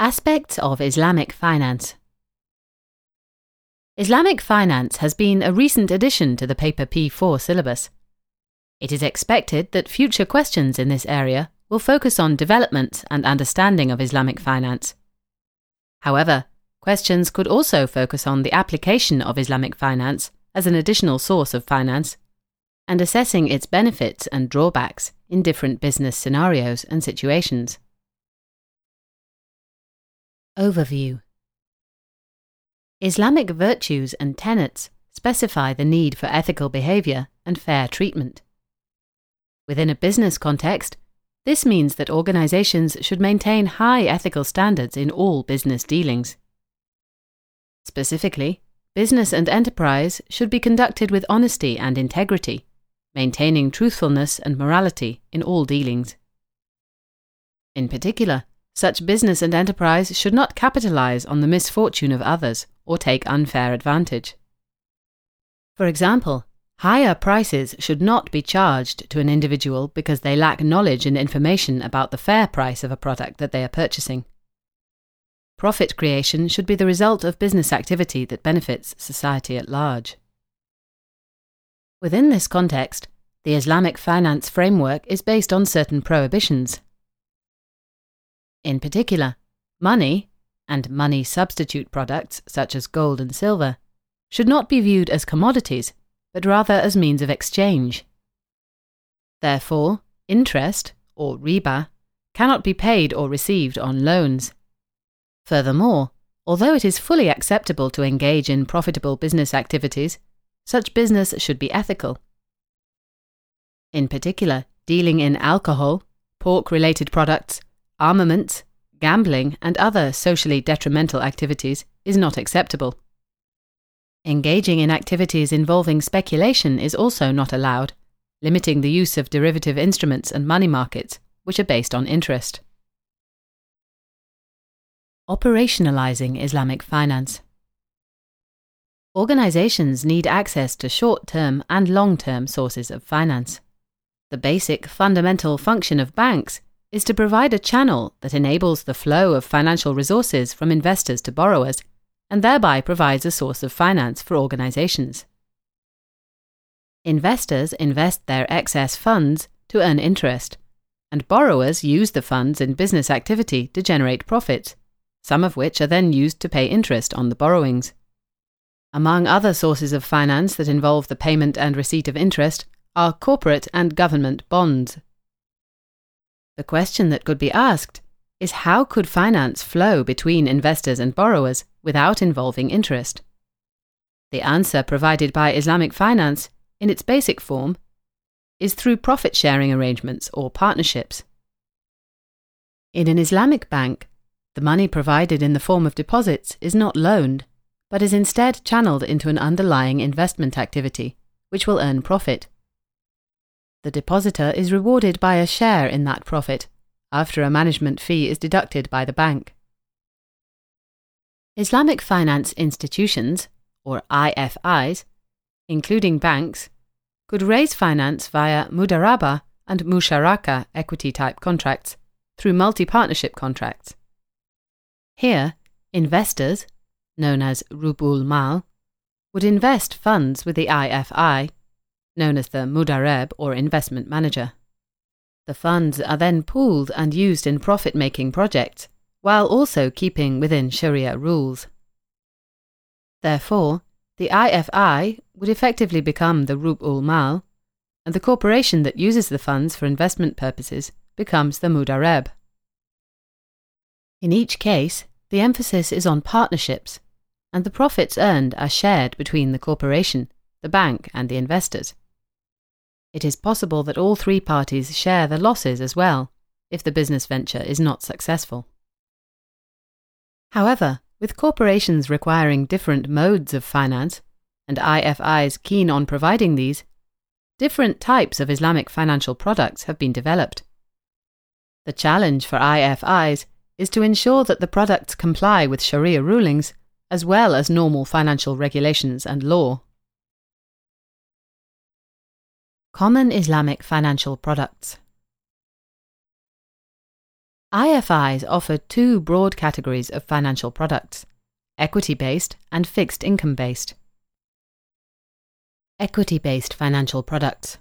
Aspects of Islamic Finance Islamic finance has been a recent addition to the Paper P4 syllabus. It is expected that future questions in this area will focus on development and understanding of Islamic finance. However, questions could also focus on the application of Islamic finance as an additional source of finance and assessing its benefits and drawbacks in different business scenarios and situations. Overview Islamic virtues and tenets specify the need for ethical behavior and fair treatment. Within a business context, this means that organizations should maintain high ethical standards in all business dealings. Specifically, business and enterprise should be conducted with honesty and integrity, maintaining truthfulness and morality in all dealings. In particular, such business and enterprise should not capitalize on the misfortune of others or take unfair advantage. For example, higher prices should not be charged to an individual because they lack knowledge and information about the fair price of a product that they are purchasing. Profit creation should be the result of business activity that benefits society at large. Within this context, the Islamic finance framework is based on certain prohibitions in particular, money, and money substitute products such as gold and silver, should not be viewed as commodities, but rather as means of exchange. Therefore, interest, or riba, cannot be paid or received on loans. Furthermore, although it is fully acceptable to engage in profitable business activities, such business should be ethical. In particular, dealing in alcohol, pork related products, armaments, gambling, and other socially detrimental activities is not acceptable. Engaging in activities involving speculation is also not allowed, limiting the use of derivative instruments and money markets, which are based on interest. Operationalizing Islamic finance. Organizations need access to short term and long term sources of finance. The basic fundamental function of banks is to provide a channel that enables the flow of financial resources from investors to borrowers and thereby provides a source of finance for organizations. Investors invest their excess funds to earn interest, and borrowers use the funds in business activity to generate profits, some of which are then used to pay interest on the borrowings. Among other sources of finance that involve the payment and receipt of interest are corporate and government bonds. The question that could be asked is how could finance flow between investors and borrowers without involving interest? The answer provided by Islamic finance, in its basic form, is through profit sharing arrangements or partnerships. In an Islamic bank, the money provided in the form of deposits is not loaned, but is instead channeled into an underlying investment activity, which will earn profit. The depositor is rewarded by a share in that profit after a management fee is deducted by the bank. Islamic finance institutions, or IFIs, including banks, could raise finance via mudaraba and musharaka equity type contracts through multi partnership contracts. Here, investors, known as Rub ul Mal, would invest funds with the IFI known as the Mudareb or investment manager. The funds are then pooled and used in profit making projects, while also keeping within Sharia rules. Therefore, the IFI would effectively become the Rub ul Mal, and the corporation that uses the funds for investment purposes becomes the Mudareb. In each case, the emphasis is on partnerships, and the profits earned are shared between the corporation, the bank, and the investors. It is possible that all three parties share the losses as well, if the business venture is not successful. However, with corporations requiring different modes of finance, and IFIs keen on providing these, different types of Islamic financial products have been developed. The challenge for IFIs is to ensure that the products comply with Sharia rulings as well as normal financial regulations and law. Common Islamic financial products. IFIs offer two broad categories of financial products equity based and fixed income based. Equity based financial products.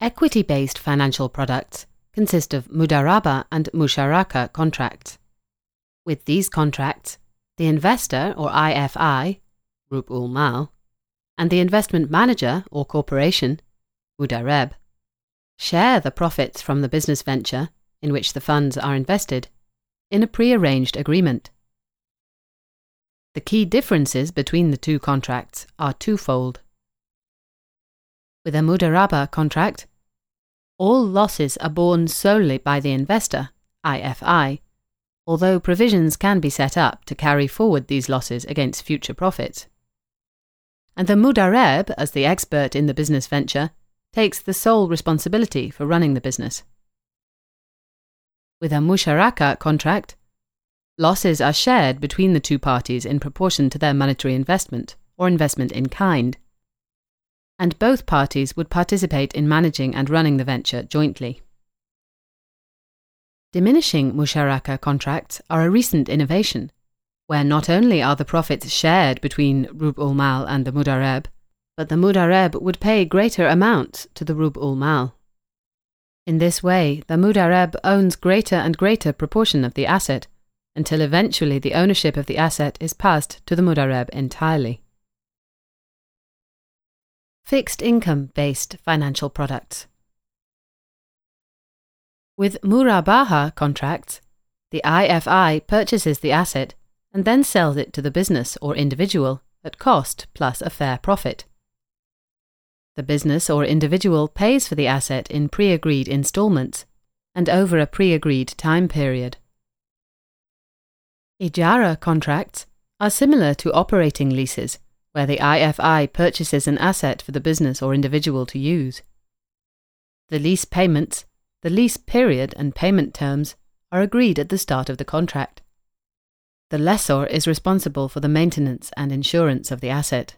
Equity based financial products consist of mudaraba and musharaka contracts. With these contracts, the investor or IFI, Rub ul Mal, and the investment manager or corporation, Mudareb, share the profits from the business venture in which the funds are invested in a pre-arranged agreement. The key differences between the two contracts are twofold. With a Mudaraba contract, all losses are borne solely by the investor, IFI, although provisions can be set up to carry forward these losses against future profits. And the Mudareb, as the expert in the business venture, takes the sole responsibility for running the business. With a Musharaka contract, losses are shared between the two parties in proportion to their monetary investment or investment in kind, and both parties would participate in managing and running the venture jointly. Diminishing Musharaka contracts are a recent innovation, where not only are the profits shared between Rub ul Mal and the Mudareb, but the Mudareb would pay greater amounts to the Rub ul Mal. In this way, the Mudareb owns greater and greater proportion of the asset, until eventually the ownership of the asset is passed to the Mudareb entirely. Fixed income based financial products. With Murabaha contracts, the IFI purchases the asset and then sells it to the business or individual at cost plus a fair profit. The business or individual pays for the asset in pre agreed installments and over a pre agreed time period. Ijara contracts are similar to operating leases, where the IFI purchases an asset for the business or individual to use. The lease payments, the lease period, and payment terms are agreed at the start of the contract. The lessor is responsible for the maintenance and insurance of the asset.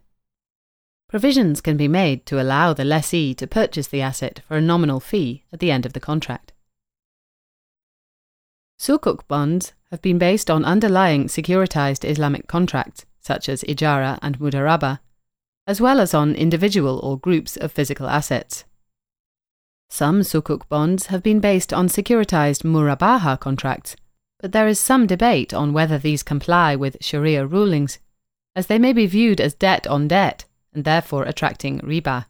Provisions can be made to allow the lessee to purchase the asset for a nominal fee at the end of the contract. Sukuk bonds have been based on underlying securitized Islamic contracts, such as Ijara and Mudaraba, as well as on individual or groups of physical assets. Some Sukuk bonds have been based on securitized Murabaha contracts, but there is some debate on whether these comply with Sharia rulings, as they may be viewed as debt on debt and therefore attracting riba.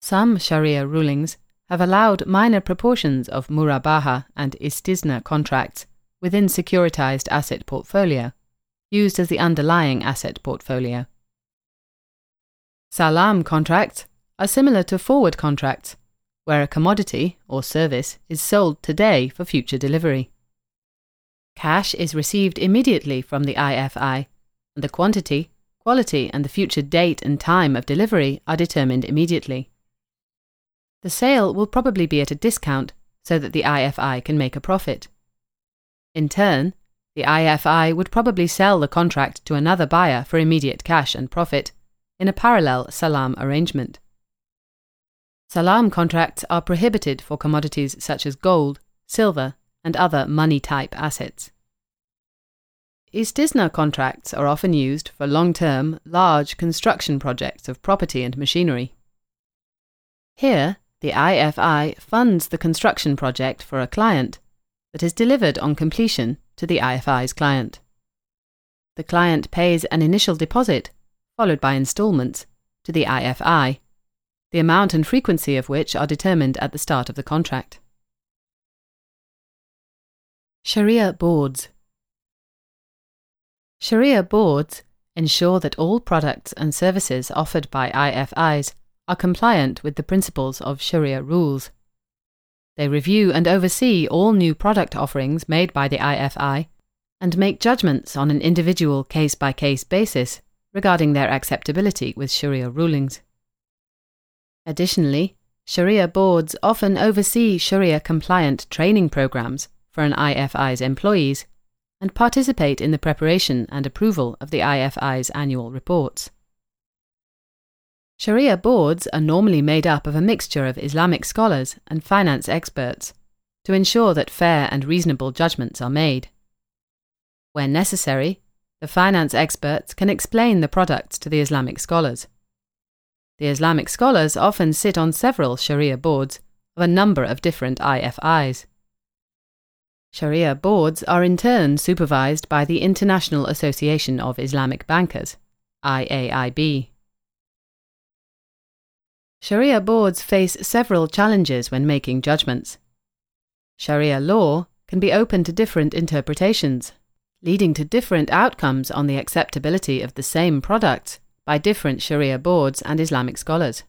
Some Sharia rulings have allowed minor proportions of murabaha and istisna contracts within securitized asset portfolio, used as the underlying asset portfolio. Salam contracts are similar to forward contracts, where a commodity or service is sold today for future delivery. Cash is received immediately from the IFI, and the quantity Quality and the future date and time of delivery are determined immediately. The sale will probably be at a discount so that the IFI can make a profit. In turn, the IFI would probably sell the contract to another buyer for immediate cash and profit in a parallel salam arrangement. Salam contracts are prohibited for commodities such as gold, silver, and other money type assets. Istisna contracts are often used for long term, large construction projects of property and machinery. Here, the IFI funds the construction project for a client that is delivered on completion to the IFI's client. The client pays an initial deposit, followed by installments, to the IFI, the amount and frequency of which are determined at the start of the contract. Sharia boards Sharia boards ensure that all products and services offered by IFIs are compliant with the principles of Sharia rules. They review and oversee all new product offerings made by the IFI and make judgments on an individual case by case basis regarding their acceptability with Sharia rulings. Additionally, Sharia boards often oversee Sharia compliant training programs for an IFI's employees and participate in the preparation and approval of the IFI's annual reports. Sharia boards are normally made up of a mixture of Islamic scholars and finance experts, to ensure that fair and reasonable judgments are made. Where necessary, the finance experts can explain the products to the Islamic scholars. The Islamic scholars often sit on several Sharia boards of a number of different IFIs. Sharia boards are in turn supervised by the International Association of Islamic Bankers, IAIB. Sharia boards face several challenges when making judgments. Sharia law can be open to different interpretations, leading to different outcomes on the acceptability of the same product by different Sharia boards and Islamic scholars.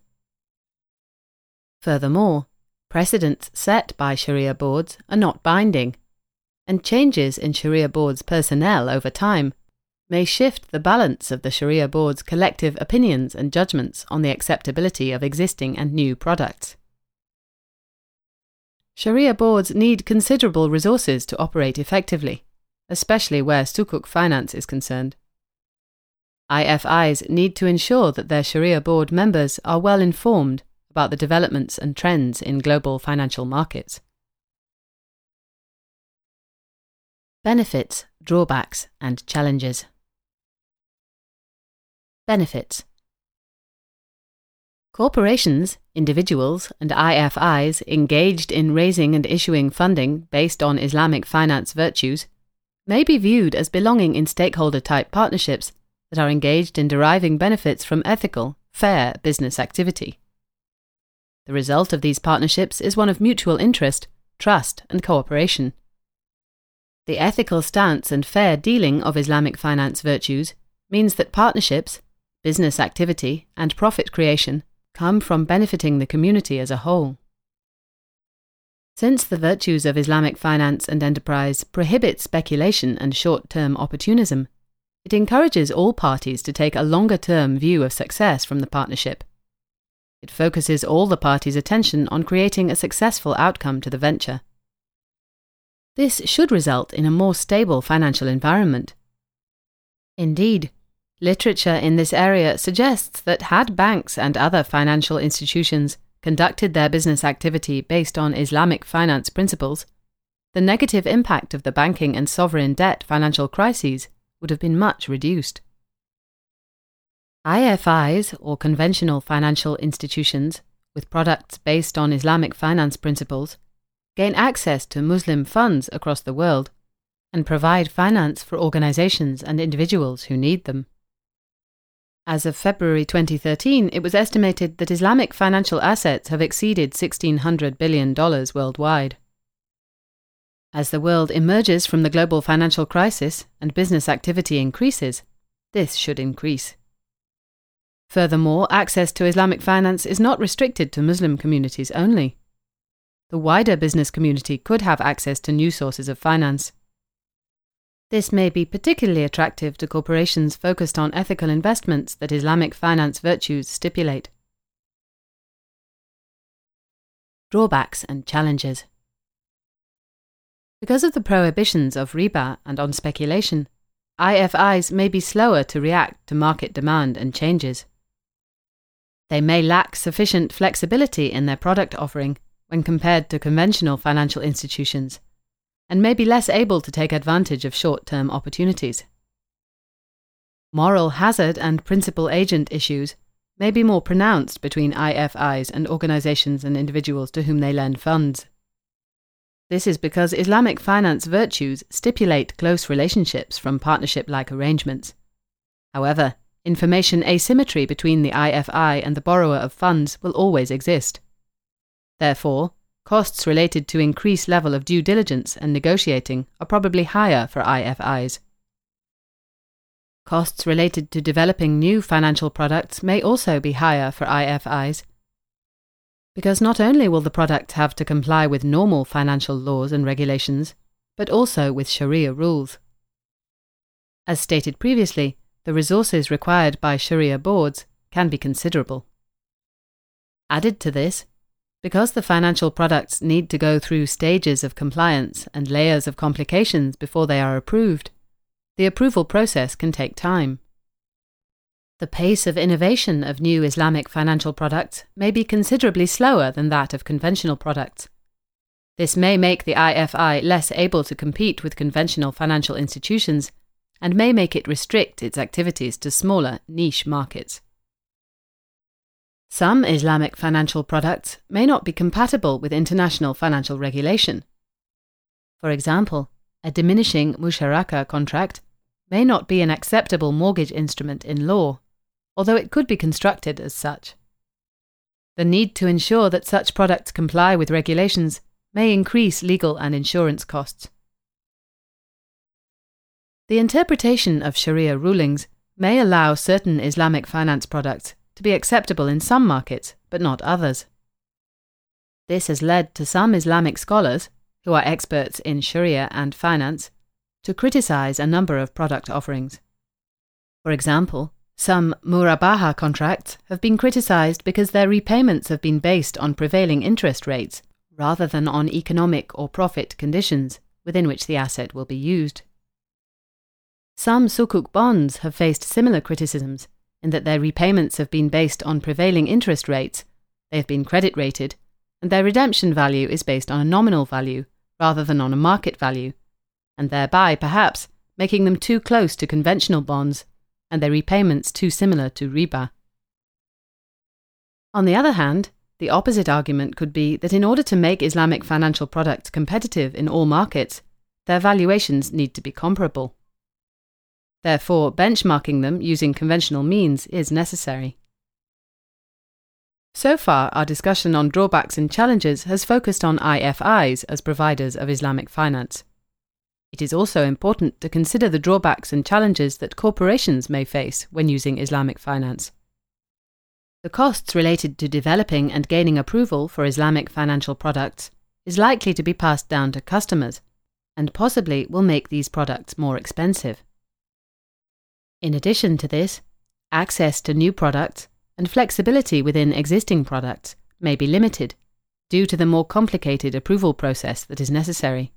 Furthermore, precedents set by Sharia boards are not binding, and changes in Sharia boards' personnel over time may shift the balance of the Sharia board's collective opinions and judgments on the acceptability of existing and new products. Sharia boards need considerable resources to operate effectively, especially where sukuk finance is concerned. IFIs need to ensure that their Sharia board members are well informed about the developments and trends in global financial markets. Benefits, drawbacks, and challenges. Benefits Corporations, individuals, and IFIs engaged in raising and issuing funding based on Islamic finance virtues may be viewed as belonging in stakeholder type partnerships that are engaged in deriving benefits from ethical, fair business activity. The result of these partnerships is one of mutual interest, trust, and cooperation. The ethical stance and fair dealing of Islamic finance virtues means that partnerships, business activity, and profit creation come from benefiting the community as a whole. Since the virtues of Islamic finance and enterprise prohibit speculation and short term opportunism, it encourages all parties to take a longer term view of success from the partnership. It focuses all the parties' attention on creating a successful outcome to the venture. This should result in a more stable financial environment. Indeed, Literature in this area suggests that had banks and other financial institutions conducted their business activity based on Islamic finance principles, the negative impact of the banking and sovereign debt financial crises would have been much reduced. IFIs, or conventional financial institutions, with products based on Islamic finance principles, gain access to Muslim funds across the world and provide finance for organizations and individuals who need them. As of February 2013, it was estimated that Islamic financial assets have exceeded $1,600 billion worldwide. As the world emerges from the global financial crisis and business activity increases, this should increase. Furthermore, access to Islamic finance is not restricted to Muslim communities only. The wider business community could have access to new sources of finance. This may be particularly attractive to corporations focused on ethical investments that Islamic finance virtues stipulate. Drawbacks and challenges. Because of the prohibitions of riba and on speculation, IFIs may be slower to react to market demand and changes. They may lack sufficient flexibility in their product offering when compared to conventional financial institutions and may be less able to take advantage of short term opportunities. Moral hazard and principal agent issues may be more pronounced between IFIs and organizations and individuals to whom they lend funds. This is because Islamic finance virtues stipulate close relationships from partnership like arrangements. However, information asymmetry between the IFI and the borrower of funds will always exist. Therefore, Costs related to increased level of due diligence and negotiating are probably higher for IFIs. Costs related to developing new financial products may also be higher for IFIs. Because not only will the product have to comply with normal financial laws and regulations, but also with Sharia rules. As stated previously, the resources required by Sharia boards can be considerable. Added to this, because the financial products need to go through stages of compliance and layers of complications before they are approved, the approval process can take time. The pace of innovation of new Islamic financial products may be considerably slower than that of conventional products. This may make the IFI less able to compete with conventional financial institutions and may make it restrict its activities to smaller, niche markets. Some Islamic financial products may not be compatible with international financial regulation. For example, a diminishing musharaka contract may not be an acceptable mortgage instrument in law, although it could be constructed as such. The need to ensure that such products comply with regulations may increase legal and insurance costs. The interpretation of Sharia rulings may allow certain Islamic finance products to be acceptable in some markets, but not others. This has led to some Islamic scholars, who are experts in Sharia and finance, to criticize a number of product offerings. For example, some murabaha contracts have been criticized because their repayments have been based on prevailing interest rates rather than on economic or profit conditions within which the asset will be used. Some sukuk bonds have faced similar criticisms in that their repayments have been based on prevailing interest rates, they have been credit rated, and their redemption value is based on a nominal value rather than on a market value, and thereby, perhaps, making them too close to conventional bonds and their repayments too similar to riba. On the other hand, the opposite argument could be that in order to make Islamic financial products competitive in all markets, their valuations need to be comparable. Therefore, benchmarking them using conventional means is necessary. So far, our discussion on drawbacks and challenges has focused on IFIs as providers of Islamic finance. It is also important to consider the drawbacks and challenges that corporations may face when using Islamic finance. The costs related to developing and gaining approval for Islamic financial products is likely to be passed down to customers and possibly will make these products more expensive. In addition to this, access to new products and flexibility within existing products may be limited due to the more complicated approval process that is necessary.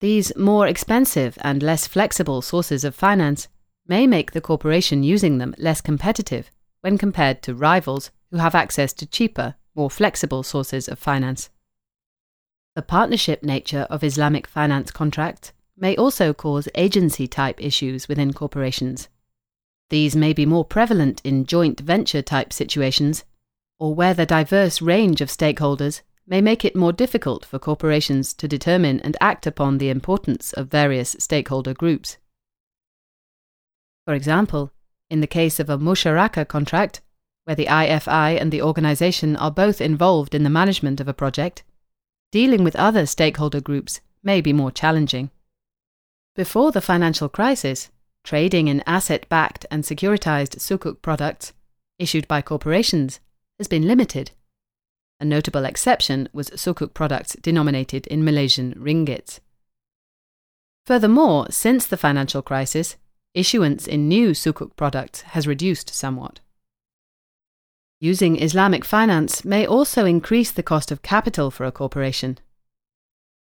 These more expensive and less flexible sources of finance may make the corporation using them less competitive when compared to rivals who have access to cheaper, more flexible sources of finance. The partnership nature of Islamic finance contracts may also cause agency type issues within corporations. These may be more prevalent in joint venture type situations, or where the diverse range of stakeholders may make it more difficult for corporations to determine and act upon the importance of various stakeholder groups. For example, in the case of a musharaka contract, where the IFI and the organization are both involved in the management of a project, dealing with other stakeholder groups may be more challenging. Before the financial crisis, trading in asset backed and securitized sukuk products issued by corporations has been limited a notable exception was sukuk products denominated in Malaysian ringgit. Furthermore, since the financial crisis, issuance in new sukuk products has reduced somewhat. Using Islamic finance may also increase the cost of capital for a corporation.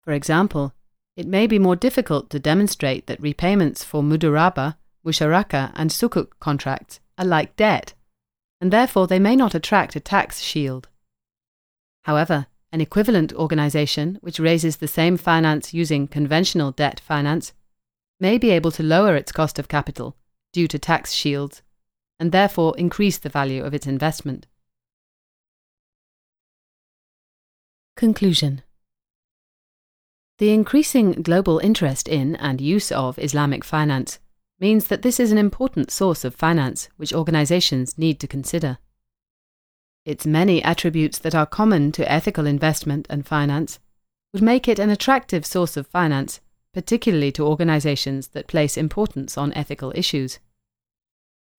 For example, it may be more difficult to demonstrate that repayments for mudaraba, musharaka, and sukuk contracts are like debt, and therefore they may not attract a tax shield. However, an equivalent organization which raises the same finance using conventional debt finance may be able to lower its cost of capital due to tax shields and therefore increase the value of its investment. Conclusion The increasing global interest in and use of Islamic finance means that this is an important source of finance which organizations need to consider. Its many attributes that are common to ethical investment and finance would make it an attractive source of finance, particularly to organizations that place importance on ethical issues.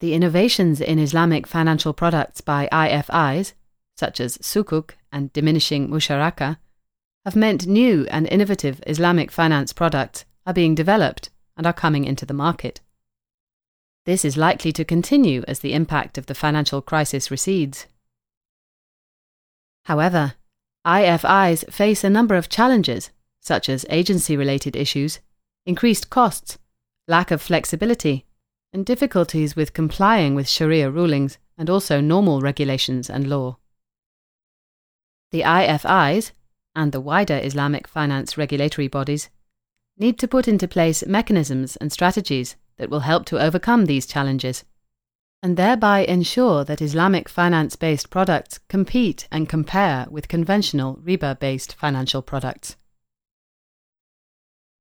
The innovations in Islamic financial products by IFIs, such as sukuk and diminishing musharaka, have meant new and innovative Islamic finance products are being developed and are coming into the market. This is likely to continue as the impact of the financial crisis recedes. However, IFIs face a number of challenges, such as agency related issues, increased costs, lack of flexibility, and difficulties with complying with Sharia rulings and also normal regulations and law. The IFIs, and the wider Islamic finance regulatory bodies, need to put into place mechanisms and strategies that will help to overcome these challenges and thereby ensure that Islamic finance based products compete and compare with conventional riba based financial products.